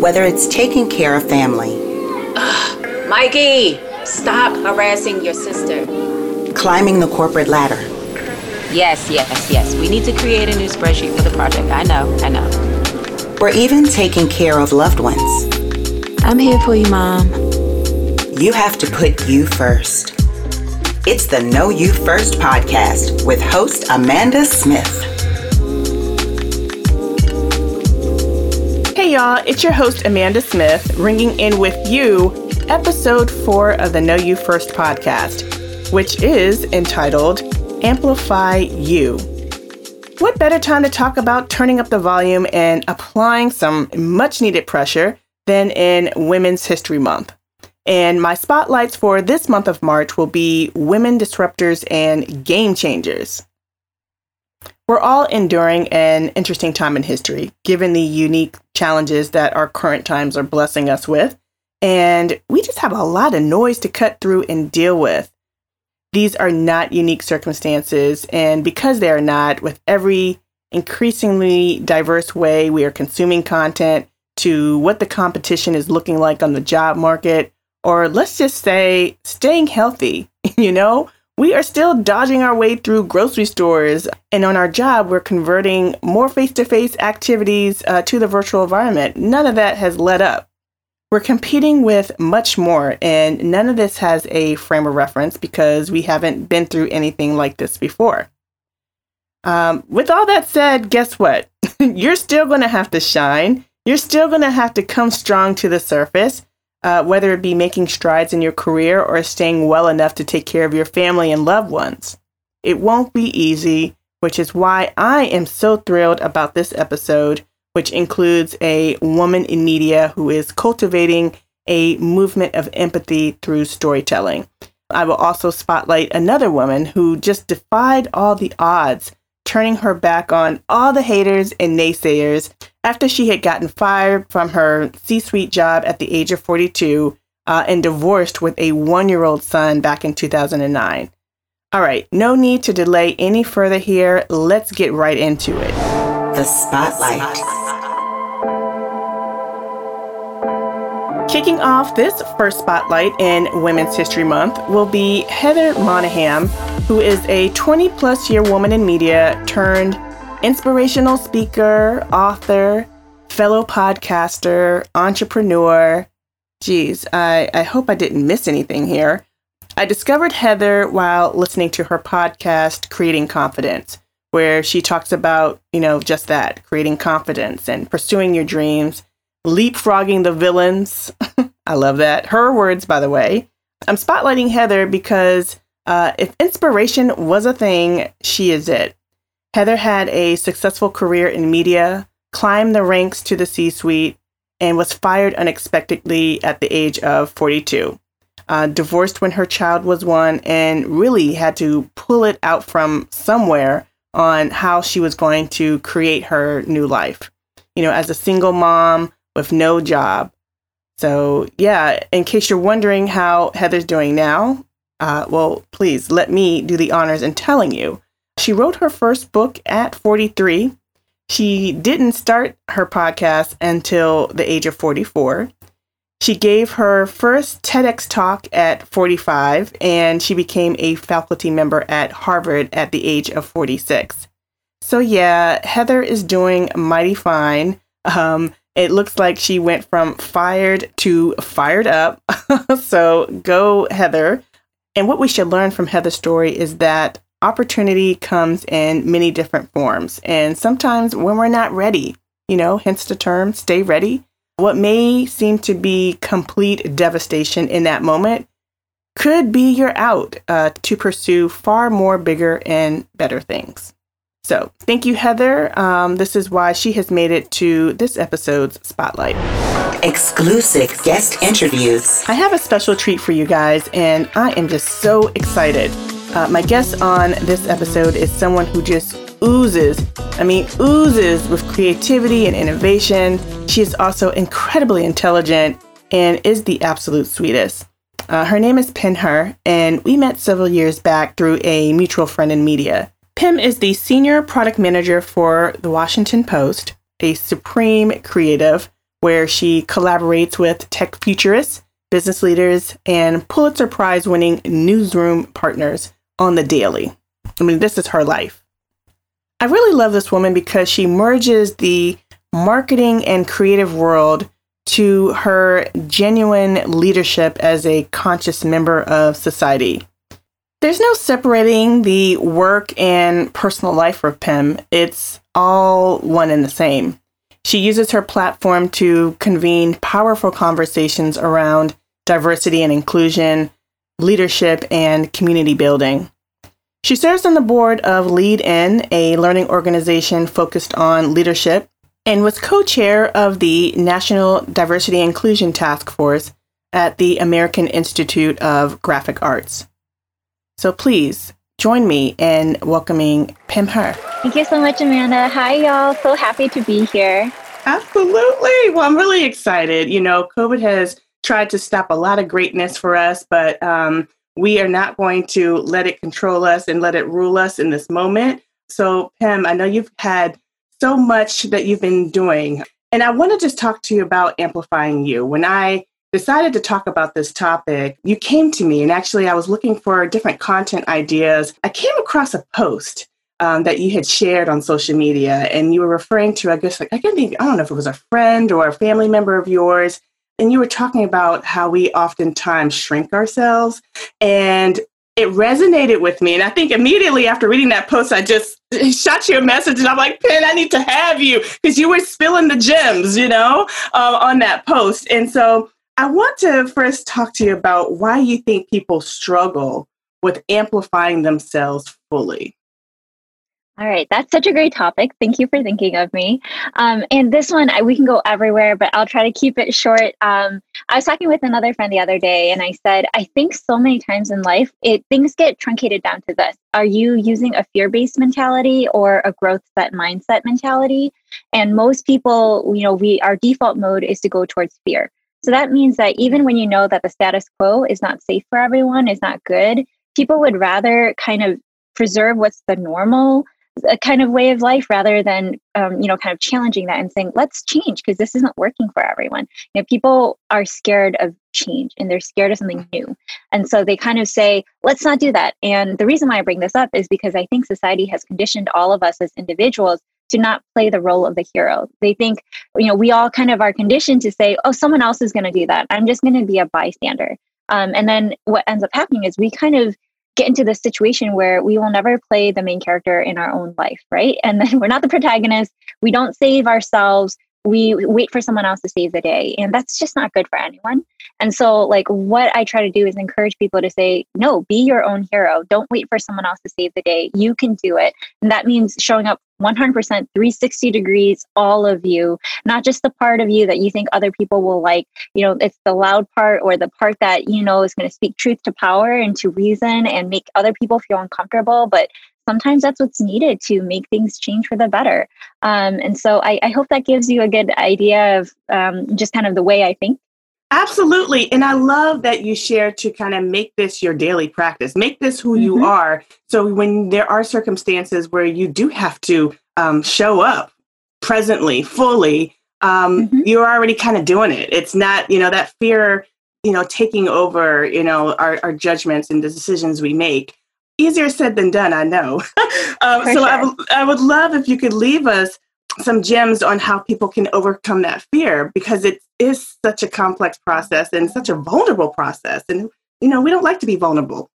Whether it's taking care of family, Mikey, stop harassing your sister. climbing the corporate ladder, Yes, yes, yes. We need to create a new spreadsheet for the project. I know, I know. or even taking care of loved ones, I'm here for you, Mom. you have to put you first. It's the Know You First podcast with host Amanda Smith. Hey y'all, it's your host Amanda Smith, ringing in with you episode four of the Know You First podcast, which is entitled Amplify You. What better time to talk about turning up the volume and applying some much needed pressure than in Women's History Month? And my spotlights for this month of March will be women disruptors and game changers. We're all enduring an interesting time in history, given the unique challenges that our current times are blessing us with. And we just have a lot of noise to cut through and deal with. These are not unique circumstances. And because they are not, with every increasingly diverse way we are consuming content, to what the competition is looking like on the job market, or let's just say staying healthy, you know? We are still dodging our way through grocery stores, and on our job, we're converting more face to face activities uh, to the virtual environment. None of that has let up. We're competing with much more, and none of this has a frame of reference because we haven't been through anything like this before. Um, with all that said, guess what? You're still going to have to shine. You're still going to have to come strong to the surface uh, whether it be making strides in your career or staying well enough to take care of your family and loved ones. It won't be easy, which is why I am so thrilled about this episode, which includes a woman in media who is cultivating a movement of empathy through storytelling. I will also spotlight another woman who just defied all the odds, turning her back on all the haters and naysayers after she had gotten fired from her C suite job at the age of 42 uh, and divorced with a one year old son back in 2009. All right, no need to delay any further here. Let's get right into it. The Spotlight. Kicking off this first spotlight in Women's History Month will be Heather Monahan, who is a 20 plus year woman in media turned inspirational speaker, author, fellow podcaster, entrepreneur. Geez, I, I hope I didn't miss anything here. I discovered Heather while listening to her podcast, Creating Confidence, where she talks about, you know, just that creating confidence and pursuing your dreams, leapfrogging the villains. I love that. Her words, by the way. I'm spotlighting Heather because uh, if inspiration was a thing, she is it. Heather had a successful career in media, climbed the ranks to the C suite, and was fired unexpectedly at the age of 42. Uh, divorced when her child was one, and really had to pull it out from somewhere on how she was going to create her new life. You know, as a single mom with no job. So, yeah, in case you're wondering how Heather's doing now, uh, well, please let me do the honors in telling you. She wrote her first book at 43. She didn't start her podcast until the age of 44. She gave her first TEDx talk at 45, and she became a faculty member at Harvard at the age of 46. So, yeah, Heather is doing mighty fine. Um, it looks like she went from fired to fired up. so, go, Heather. And what we should learn from Heather's story is that opportunity comes in many different forms. And sometimes when we're not ready, you know, hence the term stay ready, what may seem to be complete devastation in that moment could be your out uh, to pursue far more bigger and better things. So, thank you, Heather. Um, this is why she has made it to this episode's spotlight. Exclusive guest interviews. I have a special treat for you guys, and I am just so excited. Uh, my guest on this episode is someone who just oozes, I mean, oozes with creativity and innovation. She is also incredibly intelligent and is the absolute sweetest. Uh, her name is Phim Her, and we met several years back through a mutual friend in media. Phim is the senior product manager for the Washington Post, a supreme creative where she collaborates with tech futurists, business leaders, and Pulitzer Prize winning newsroom partners on the daily. I mean, this is her life. I really love this woman because she merges the marketing and creative world to her genuine leadership as a conscious member of society. There's no separating the work and personal life of Phim. It's all one and the same. She uses her platform to convene powerful conversations around diversity and inclusion, leadership, and community building. She serves on the board of Lead In, a learning organization focused on leadership, and was co chair of the National Diversity Inclusion Task Force at the American Institute of Graphic Arts. So please join me in welcoming Phim Her. Thank you so much, Amanda. Hi, y'all. So happy to be here. Absolutely. Well, I'm really excited. You know, COVID has tried to stop a lot of greatness for us, but um, we are not going to let it control us and let it rule us in this moment. So, Phim, I know you've had so much that you've been doing, and I want to just talk to you about amplifying you. When I decided to talk about this topic, you came to me, and actually, I was looking for different content ideas. I came across a post um, that you had shared on social media, and you were referring to, I guess, like I can't think, I don't know if it was a friend or a family member of yours, and you were talking about how we oftentimes shrink ourselves, and it resonated with me. And I think immediately after reading that post, I just shot you a message, and I'm like, Pen, I need to have you because you were spilling the gems, you know, uh, on that post, and so. I want to first talk to you about why you think people struggle with amplifying themselves fully. All right, that's such a great topic. Thank you for thinking of me. Um, and this one, I, we can go everywhere, but I'll try to keep it short. Um, I was talking with another friend the other day, and I said, I think so many times in life, it things get truncated down to this: Are you using a fear-based mentality or a growth set mindset mentality? And most people, you know, we our default mode is to go towards fear. So that means that even when you know that the status quo is not safe for everyone, is not good, people would rather kind of preserve what's the normal a kind of way of life rather than um, you know kind of challenging that and saying let's change because this isn't working for everyone. You know people are scared of change and they're scared of something new. And so they kind of say let's not do that. And the reason why i bring this up is because i think society has conditioned all of us as individuals to not play the role of the hero they think you know we all kind of are conditioned to say oh someone else is going to do that i'm just going to be a bystander um, and then what ends up happening is we kind of get into this situation where we will never play the main character in our own life, right? And then we're not the protagonist. We don't save ourselves. We wait for someone else to save the day. And that's just not good for anyone. And so, like, what I try to do is encourage people to say, no, be your own hero. Don't wait for someone else to save the day. You can do it. And that means showing up 100% 360 degrees all of you. Not just the part of you that you think other people will like. You know it's the loud part or the part that you know is going to speak truth to power and to reason and make other people feel uncomfortable. But sometimes that's what's needed to make things change for the better. Um, and so I, I, hope that gives you a good idea of um, just kind of the way i think Absolutely. And I love that you share to kind of make this your daily practice, make this who mm-hmm. you are. So when there are circumstances where you do have to um, show up presently, fully, um, mm-hmm. you're already kind of doing it. It's not, you know, that fear, you know, taking over, you know, our, our judgments and the decisions we make. Easier said than done, I know. um, so sure. I, w- I would love if you could leave us some gems on how people can overcome that fear because it is such a complex process and such a vulnerable process. And, you know, we don't like to be vulnerable.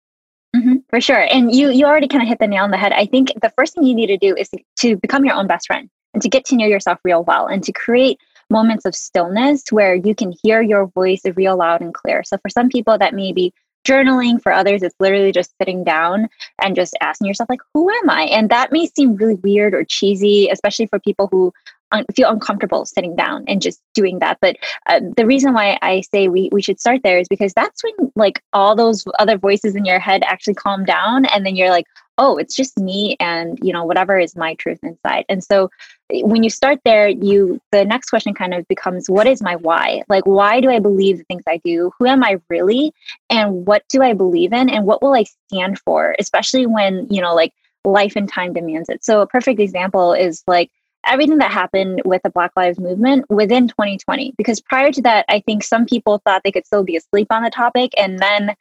Mm-hmm, for sure. And you, you already kind of hit the nail on the head. I think the first thing you need to do is to become your own best friend and to get to know yourself real well and to create moments of stillness where you can hear your voice real loud and clear. So for some people, that may be journaling for others it's literally just sitting down and just asking yourself like who am i? And that may seem really weird or cheesy especially for people who un- feel uncomfortable sitting down and just doing that. But uh, the reason why i say we, we should start there is because that's when like all those other voices in your head actually calm down and then you're like oh it's just me and you know whatever is my truth inside. And so eh, when you start there you the next question kind of becomes what is my why? Like why do i believe the things i do? Who am i really? And what do i believe in? And what will i stand for? Especially when you know like life and time demands it. So a perfect example is like everything that happened with the Black Lives Movement within 2020. Because prior to that, I think some people thought they could still be asleep on the topic. And then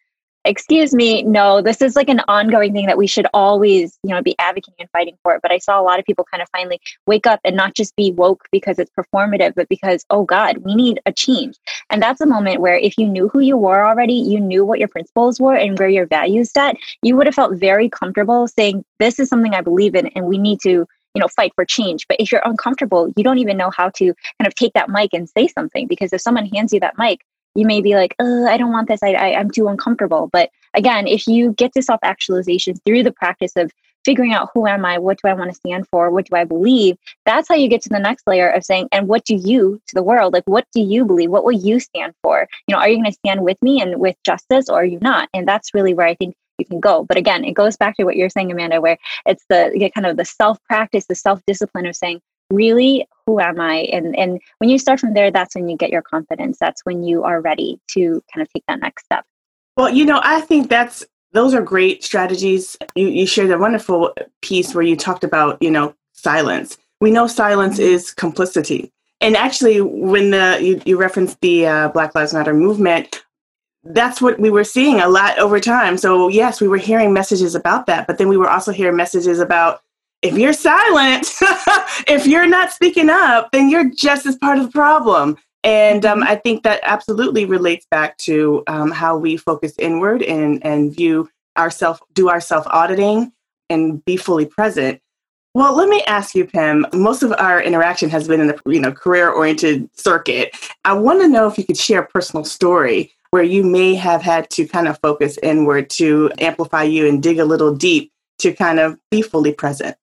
excuse me no this is like an ongoing thing that we should always you know be advocating and fighting for but i saw a lot of people kind of finally wake up and not just be woke because it's performative but because oh god we need a change. And that's a moment where if you knew who you were already you knew what your principles were and where your values sat you would have felt very comfortable saying this is something i believe in and we need to you know fight for change. But if you're uncomfortable you don't even know how to kind of take that mic and say something because if someone hands you that mic you may be like, oh, I don't want this. I, I, I'm too uncomfortable. But again, if you get to self actualization through the practice of figuring out who am I, what do I want to stand for, what do I believe, that's how you get to the next layer of saying, and what do you to the world? Like, what do you believe? What will you stand for? You know, are you going to stand with me and with justice or are you not? And that's really where I think you can go. But again, it goes back to what you're saying, Amanda, where it's the kind of the self practice, the self discipline of saying, really who am i? And and when you start from there that's when you get your confidence. That's when you are ready to kind of take that next step. Well you know i think that's those are great strategies. You you shared a wonderful piece where you talked about you know silence. We know silence mm-hmm. is complicity. And actually when the you, you referenced the uh, black lives matter movement that's what we were seeing a lot over time. So yes we were hearing messages about that but then we were also hearing messages about if you're silent, if you're not speaking up, then you're just as part of the problem. And um. I think that absolutely relates back to um, how we focus inward and, and view ourself, do our self auditing, and be fully present. Well, let me ask you, Pam. Most of our interaction has been in the you know career oriented circuit. I want to know if you could share a personal story where you may have had to kind of focus inward to amplify you and dig a little deep to kind of be fully present.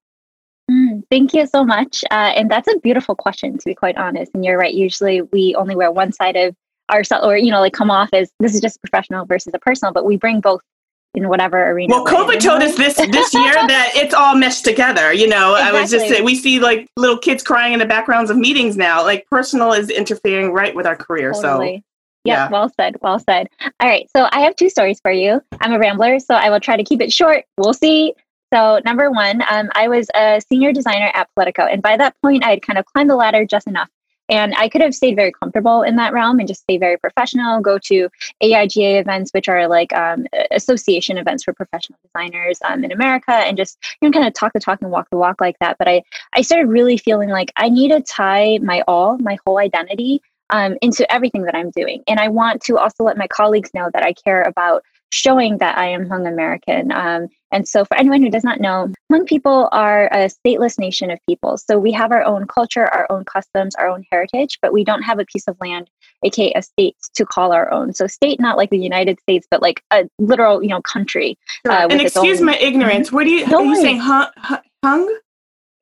Thank you so much. Uh, and that's a beautiful question, to be quite honest. And you're right. Usually we only wear one side of ourselves, or, you know, like come off as this is just professional versus a personal, but we bring both in whatever arena. Well, COVID told us this this year that it's all meshed together. You know, exactly. I was just saying, we see like little kids crying in the backgrounds of meetings now. Like personal is interfering right with our career. Totally. So. Yeah, yeah, well said. Well said. All right. So I have two stories for you. I'm a rambler, so I will try to keep it short. We'll see. So, number one, um, I was a senior designer at Politico. And by that point, I had kind of climbed the ladder just enough. And I could have stayed very comfortable in that realm and just stay very professional, go to AIGA events, which are like um, association events for professional designers um, in America, and just you know kind of talk the talk and walk the walk like that. But I I started really feeling like I need to tie my all, my whole identity um, into everything that I'm doing. And I want to also let my colleagues know that I care about showing that I am Hmong American. Um, and so, for anyone who does not know, Hmong people are a stateless nation of people. So, we have our own culture, our own customs, our own heritage, but we don't have a piece of land, aka a state, to call our own. So, state not like the United States, but like a literal, you know, country. Uh, and excuse own... my ignorance. What do you? are you saying? Hmong?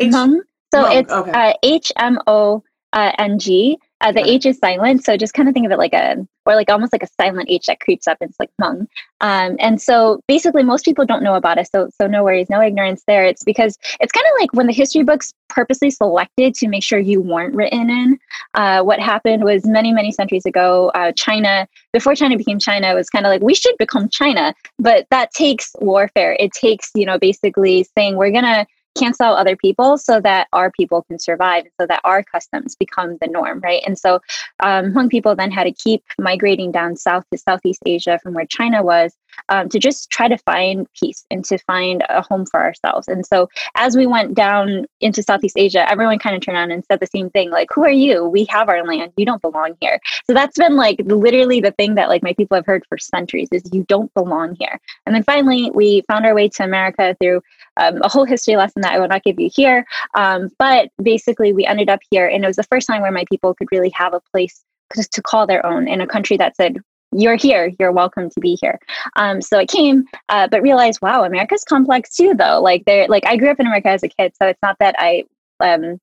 Hmong. So Hmong. it's uh, H M O uh, N G. Uh, the H is silent, so just kind of think of it like a, or like almost like a silent H that creeps up. And it's like Hmong. Um, and so basically, most people don't know about us. So, so no worries, no ignorance there. It's because it's kind of like when the history books purposely selected to make sure you weren't written in. Uh, what happened was many, many centuries ago, uh, China, before China became China, was kind of like we should become China, but that takes warfare. It takes you know basically saying we're gonna cancel other people so that our people can survive so that our customs become the norm right? And so um, hmong people then had to keep migrating down south to southeast asia from where china was um, to just try to find peace and to find a home for ourselves. And so as we went down into Southeast Asia, everyone kind of turned on and said the same thing, like, who are you? We have our land. You don't belong here. So that's been like literally the thing that like my people have heard for centuries is you don't belong here. And then finally we found our way to America through um, a whole history lesson that I will not give you here. Um, but basically we ended up here and it was the first time where my people could really have a place to call their own in a country that said you're here you're welcome to be here. Um, so i came uh, but realized wow america's complex too though. Like they're like i grew up in america as a kid so it's not that i um,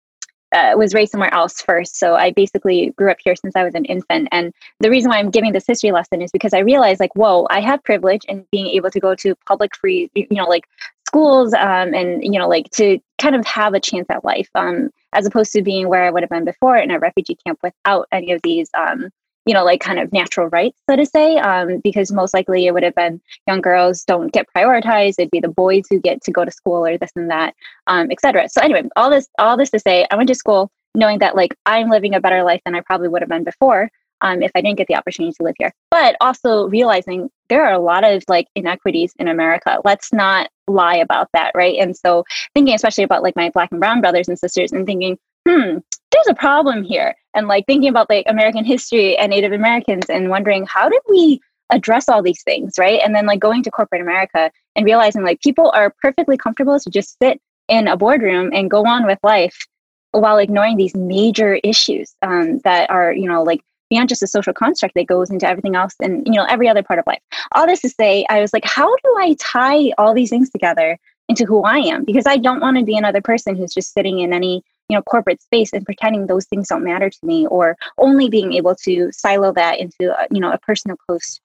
uh, was raised somewhere else first. So i basically grew up here since i was an infant. And the reason why i'm giving this history lesson is because i realized like whoa i have privilege in being able to go to public free you know like schools um, and you know like to kind of have a chance at life um, as opposed to being where i would have been before in a refugee camp without any of these um, you know, like kind of natural rights, so to say, um, because most likely it would have been young girls don't get prioritized. It'd be the boys who get to go to school or this and that, um, etc. So anyway, all this, all this to say, I went to school knowing that like I'm living a better life than I probably would have been before um, if I didn't get the opportunity to live here. But also realizing there are a lot of like inequities in America. Let's not lie about that, right? And so thinking especially about like my black and brown brothers and sisters and thinking, hmm, there's a problem here. And like thinking about like American history and Native Americans and wondering how did we address all these things, right? And then like going to corporate America and realizing like people are perfectly comfortable to just sit in a boardroom and go on with life while ignoring these major issues um, that are, you know, like beyond just a social construct that goes into everything else and you know every other part of life all this to say i was like how do i tie all these things together into who i am because i don't want to be another person who's just sitting in any you know corporate space and pretending those things don't matter to me or only being able to silo that into a, you know a personal post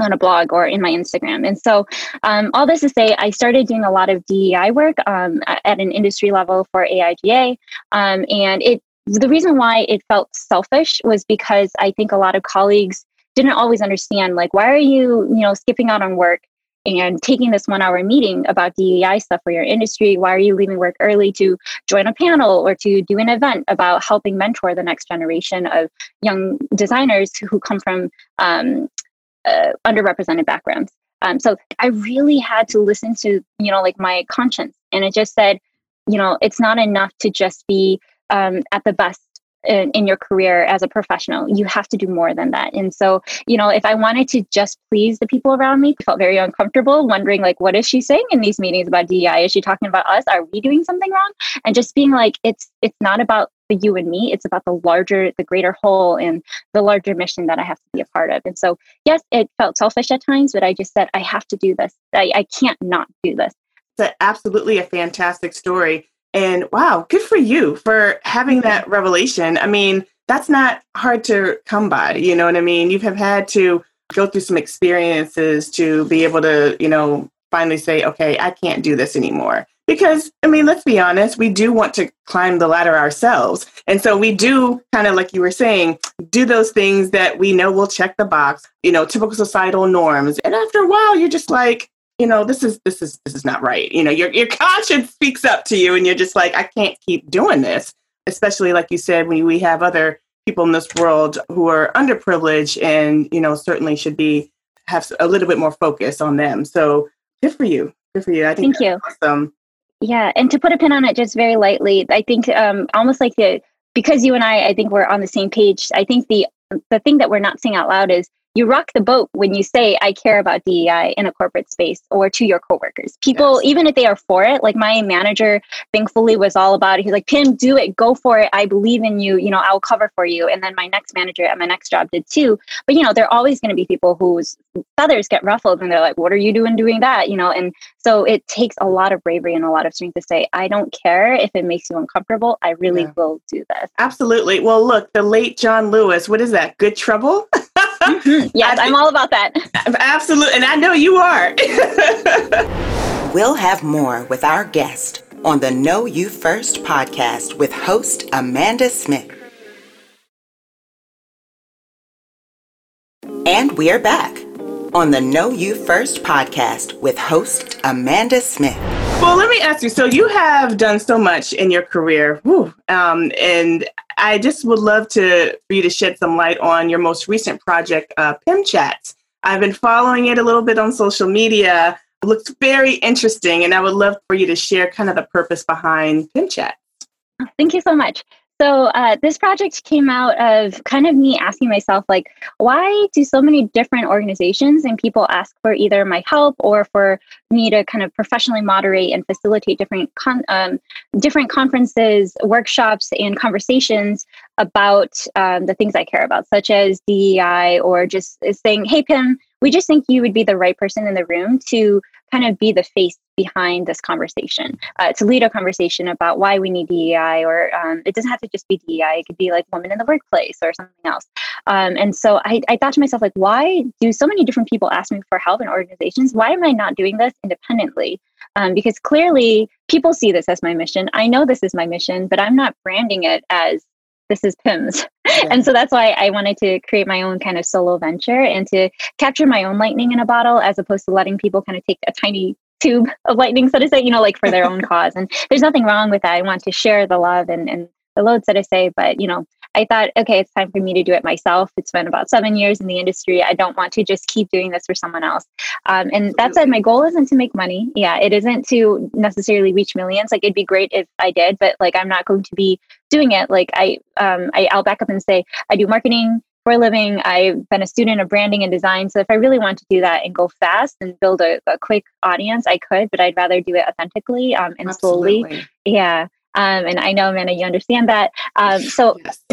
on a blog or in my Instagram. And so, um, all this to say, I started doing a lot of DEI work um, at an industry level for AIGA. Um, and it the reason why it felt selfish was because I think a lot of colleagues didn't always understand like why are you you know skipping out on work and taking this one hour meeting about DEI stuff for your industry why are you leaving work early to join a panel or to do an event about helping mentor the next generation of young designers who come from um, uh, underrepresented backgrounds? Um, so I really had to listen to you know like my conscience and it just said you know it's not enough to just be um, at the best in, in, your career as a professional. You have to do more than that. And so, you know, if I wanted to just please the people around me, I felt very uncomfortable, wondering like, what is she saying in these meetings about DEI? Is she talking about us? Are we doing something wrong? And just being like, it's it's not about the you and me. It's about the larger, the greater whole, and the larger mission that I have to be a part of. And so, yes, it felt selfish at times, but I just said I have to do this. I, I can't not do this. It's absolutely a fantastic story and wow, good for you for having mm-hmm. that revelation. I mean, that's not hard to come by. You know what I mean? You have had to go through some experiences to be able to, you know, finally say, okay, I can't do this anymore. Because, I mean, let's be honest, we do want to climb the ladder ourselves. And so we do kind of, like you were saying, do those things that we know will check the box, you know, typical societal norms. And after a while, you're just like, you know, this is this is this is not right. You know, your your conscience speaks up to you, and you're just like, I can't keep doing this. Especially like you said, when we have other people in this world who are underprivileged, and you know, certainly should be have a little bit more focus on them. So good for you. Good for you. I think Thank you. Awesome. Yeah, and to put a pin on it just very lightly, I think um, almost like the because you and I, I think we're on the same page. I think the the thing that we're not saying out loud is you rock the boat when you say I care about DEI in a corporate space or to your coworkers. People, yes. even if they are for it, like my manager, thankfully was all about it. He's like, Phim, do it, go for it. I believe in you. You know, I'll cover for you. And then my next manager at my next job did too. But you know, there are always going to be people whose feathers get ruffled, and they're like, "What are you doing doing that?" You know, and so it takes a lot of bravery and a lot of strength to say, "I don't care if it makes you uncomfortable. I really yeah. will do this." Absolutely. Well, look, the late John Lewis. What is that? Good trouble. mm-hmm. Yes, I'm all about that. Absolutely. And I know you are. we'll have more with our guest on the Know You First podcast with host Amanda Smith. And we are back on the Know You First podcast with host Amanda Smith. Well, let me ask you. So, you have done so much in your career, whew, um, and I just would love to for you to shed some light on your most recent project, uh, Phim Chats. I've been following it a little bit on social media. It looks very interesting, and I would love for you to share kind of the purpose behind Phim Chats. Thank you so much. So uh, this project came out of kind of me asking myself, like, why do so many different organizations and people ask for either my help or for me to kind of professionally moderate and facilitate different con- um, different conferences, workshops, and conversations about um, the things I care about, such as DEI or just saying, "Hey, Phim, we just think you would be the right person in the room to kind of be the face behind this conversation uh, to lead a conversation about why we need DEI, or um, it doesn't have to just be DEI. It could be like women in the workplace or something else. Um, and so I, I thought to myself, like, why do so many different people ask me for help in organizations? Why am I not doing this independently? Um, because clearly people see this as my mission. I know this is my mission, but I'm not branding it as this is Phims. Yeah. And so that's why I wanted to create my own kind of solo venture and to capture my own lightning in a bottle as opposed to letting people kind of take a tiny tube of lightning, so to say, you know, like for their own cause. And there's nothing wrong with that. I want to share the love and, and the load, so to say. But, you know, I thought, okay, it's time for me to do it myself. It's been about seven years in the industry. I don't want to just keep doing this for someone else. Um, and that said, my goal isn't to make money. Yeah, it isn't to necessarily reach millions. Like it'd be great if I did, but like I'm not going to be doing it. Like I, um, I, I'll back up and say I do marketing for a living. I've been a student of branding and design. So if I really want to do that and go fast and build a, a quick audience, I could, but I'd rather do it authentically um, and Absolutely. slowly. Yeah. Um, and I know, Amanda, you understand that. Um, so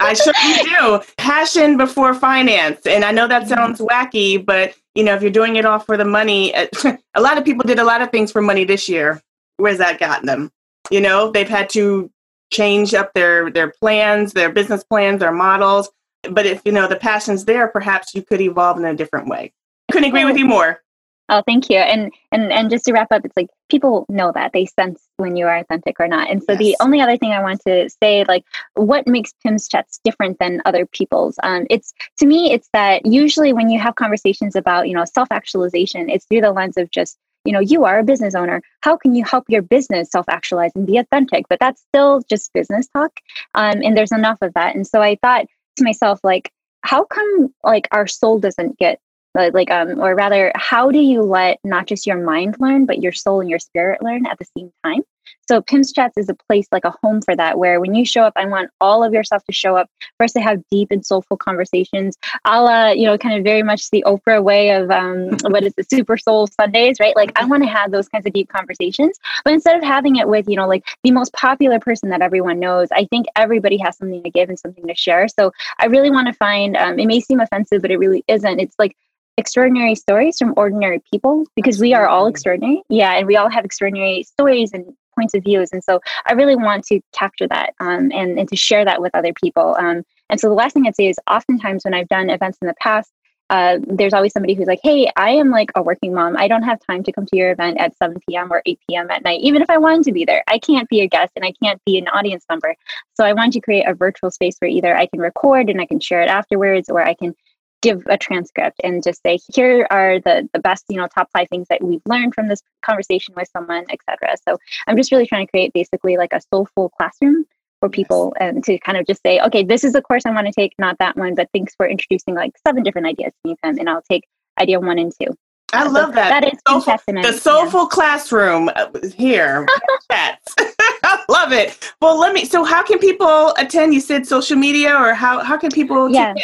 I certainly do. Passion before finance. And I know that mm-hmm. sounds wacky, but you know, if you're doing it all for the money, a lot of people did a lot of things for money this year. Where's that gotten them? You know, they've had to change up their their plans, their business plans, their models. But if you know the passion's there, perhaps you could evolve in a different way. I couldn't agree with you more. Oh, thank you. And and and just to wrap up, it's like people know that they sense when you are authentic or not. And so yes. the only other thing I want to say, like, what makes Phim's chats different than other people's? Um, it's to me, it's that usually when you have conversations about you know self actualization, it's through the lens of just you know you are a business owner how can you help your business self-actualize and be authentic but that's still just business talk um, and there's enough of that and so i thought to myself like how come like our soul doesn't get like um or rather how do you let not just your mind learn but your soul and your spirit learn at the same time so Phim's Chats is a place like a home for that, where when you show up, I want all of yourself to show up. First, to have deep and soulful conversations, a la, you know, kind of very much the Oprah way of um, what is the Super Soul Sundays, right? Like I want to have those kinds of deep conversations, but instead of having it with, you know, like the most popular person that everyone knows, I think everybody has something to give and something to share. So I really want to find. Um, it may seem offensive, but it really isn't. It's like extraordinary stories from ordinary people because Absolutely. we are all extraordinary. Yeah, and we all have extraordinary stories and points of views. And so I really want to capture that um, and, and to share that with other people. Um, and so the last thing I'd say is oftentimes when I've done events in the past, uh, there's always somebody who's like, hey, I am like a working mom. I don't have time to come to your event at 7 p.m. or 8 p.m. at night, even if I wanted to be there. I can't be a guest and I can't be an audience member. So I want to create a virtual space where either I can record and I can share it afterwards, or I can give a transcript and just say here are the the best you know top five things that we've learned from this conversation with someone etc so i'm just really trying to create basically like a soulful classroom for people and to kind of just say okay this is the course i want to take not that one but thanks for introducing like seven different ideas to me and i'll take idea one and two I uh, love so that. That is soulful, the soulful yeah. classroom uh, here. I love it. Well, let me. So, how can people attend? You said social media, or how how can people? Yeah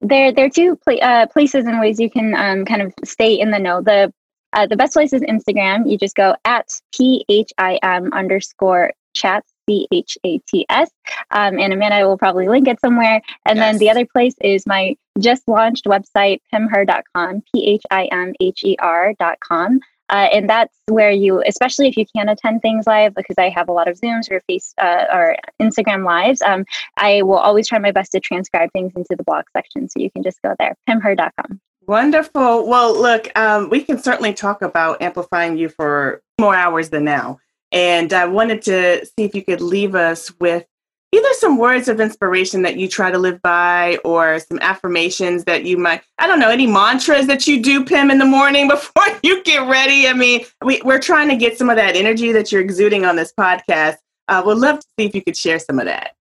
there there are two pl- uh, places and ways you can um, kind of stay in the know. The uh, the best place is Instagram. You just go at p h i m underscore chats C H A T S. Um, and Amanda will probably link it somewhere. And yes. then the other place is my just launched website, phimher.com, P H I M H E R.com. Uh, and that's where you, especially if you can't attend things live, because I have a lot of Zooms or Face uh, or Instagram lives, um, I will always try my best to transcribe things into the blog section. So you can just go there, phimher.com. Wonderful. Well, look, um, we can certainly talk about amplifying you for more hours than now. And I wanted to see if you could leave us with either some words of inspiration that you try to live by or some affirmations that you might i don't know any mantras that you do phim in the morning before you get ready i mean we, we're trying to get some of that energy that you're exuding on this podcast uh, we'd love to see if you could share some of that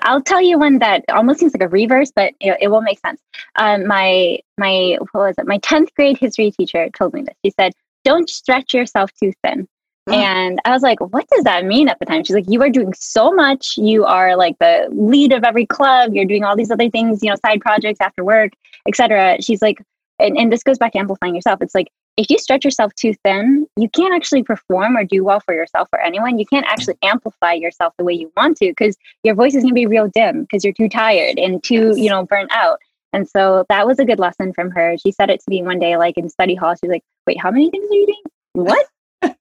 I'll tell you one that almost seems like a reverse, but it, it will make sense. Um, my my what was it? My tenth grade history teacher told me this. She said, "Don't stretch yourself too thin." Mm. And I was like, what does that mean at the time? She's like, you are doing so much. You are like the lead of every club. You're doing all these other things, you know, side projects after work, etc. She's like, and, and this goes back to amplifying yourself. It's like, if you stretch yourself too thin, you can't actually perform or do well for yourself or anyone. You can't actually amplify yourself the way you want to because your voice is going to be real dim because you're too tired and too, yes. you know, burnt out. And so that was a good lesson from her. She said it to me one day, like in study hall. She's like, wait, how many things are you doing? What?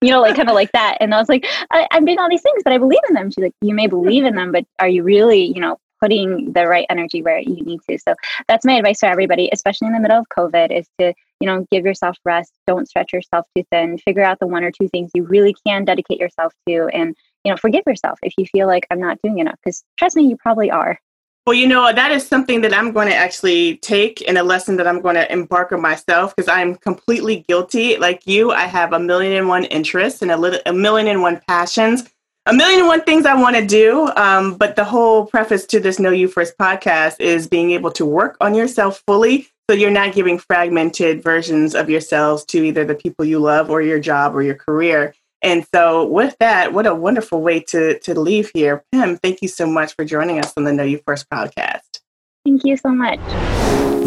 You know, like kind of like that. And I was like, I, am doing all these things, but I believe in them. She's like, you may believe in them, but are you really, you know, putting the right energy where you need to? So that's my advice to everybody, especially in the middle of COVID, is to, you know, give yourself rest. Don't stretch yourself too thin. Figure out the one or two things you really can dedicate yourself to and you know, forgive yourself if you feel like I'm not doing enough. Because trust me, you probably are. Well, you know, that is something that I'm going to actually take and a lesson that I'm going to embark on myself because I'm completely guilty. Like you, I have a million and one interests and a, little, a million and one passions, a million and one things I want to do. Um, but the whole preface to this Know You First podcast is being able to work on yourself fully so you're not giving fragmented versions of yourselves to either the people you love or your job or your career. And so, with that, what a wonderful way to, to leave here. Phim, thank you so much for joining us on the Know You First podcast. Thank you so much.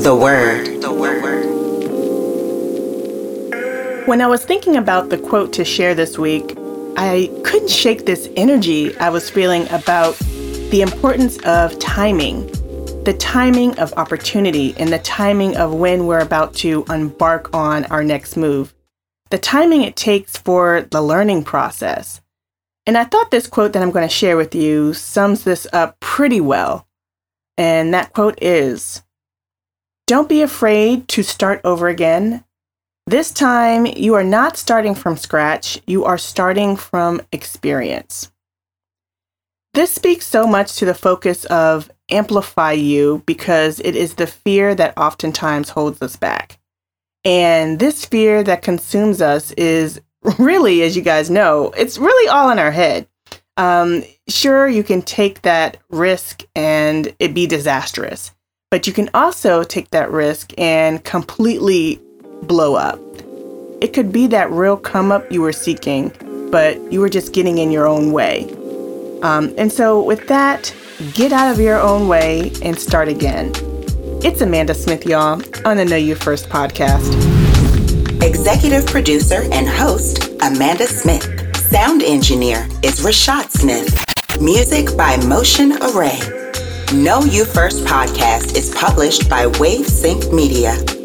The word. The word. When I was thinking about the quote to share this week, I couldn't shake this energy I was feeling about the importance of timing, the timing of opportunity, and the timing of when we're about to embark on our next move the timing it takes for the learning process. And I thought this quote that I'm going to share with you sums this up pretty well. And that quote is Don't be afraid to start over again. This time, you are not starting from scratch, you are starting from experience. This speaks so much to the focus of amplify you because it is the fear that oftentimes holds us back. And this fear that consumes us is really, as you guys know, it's really all in our head. Um, sure, you can take that risk and it be disastrous, but you can also take that risk and completely blow up. It could be that real come up you were seeking, but you were just getting in your own way. Um, and so, with that, get out of your own way and start again. It's Amanda Smith, y'all, on the Know You First podcast. Executive producer and host, Amanda Smith. Sound engineer is Rashad Smith. Music by Motion Array. Know You First podcast is published by WaveSync Media.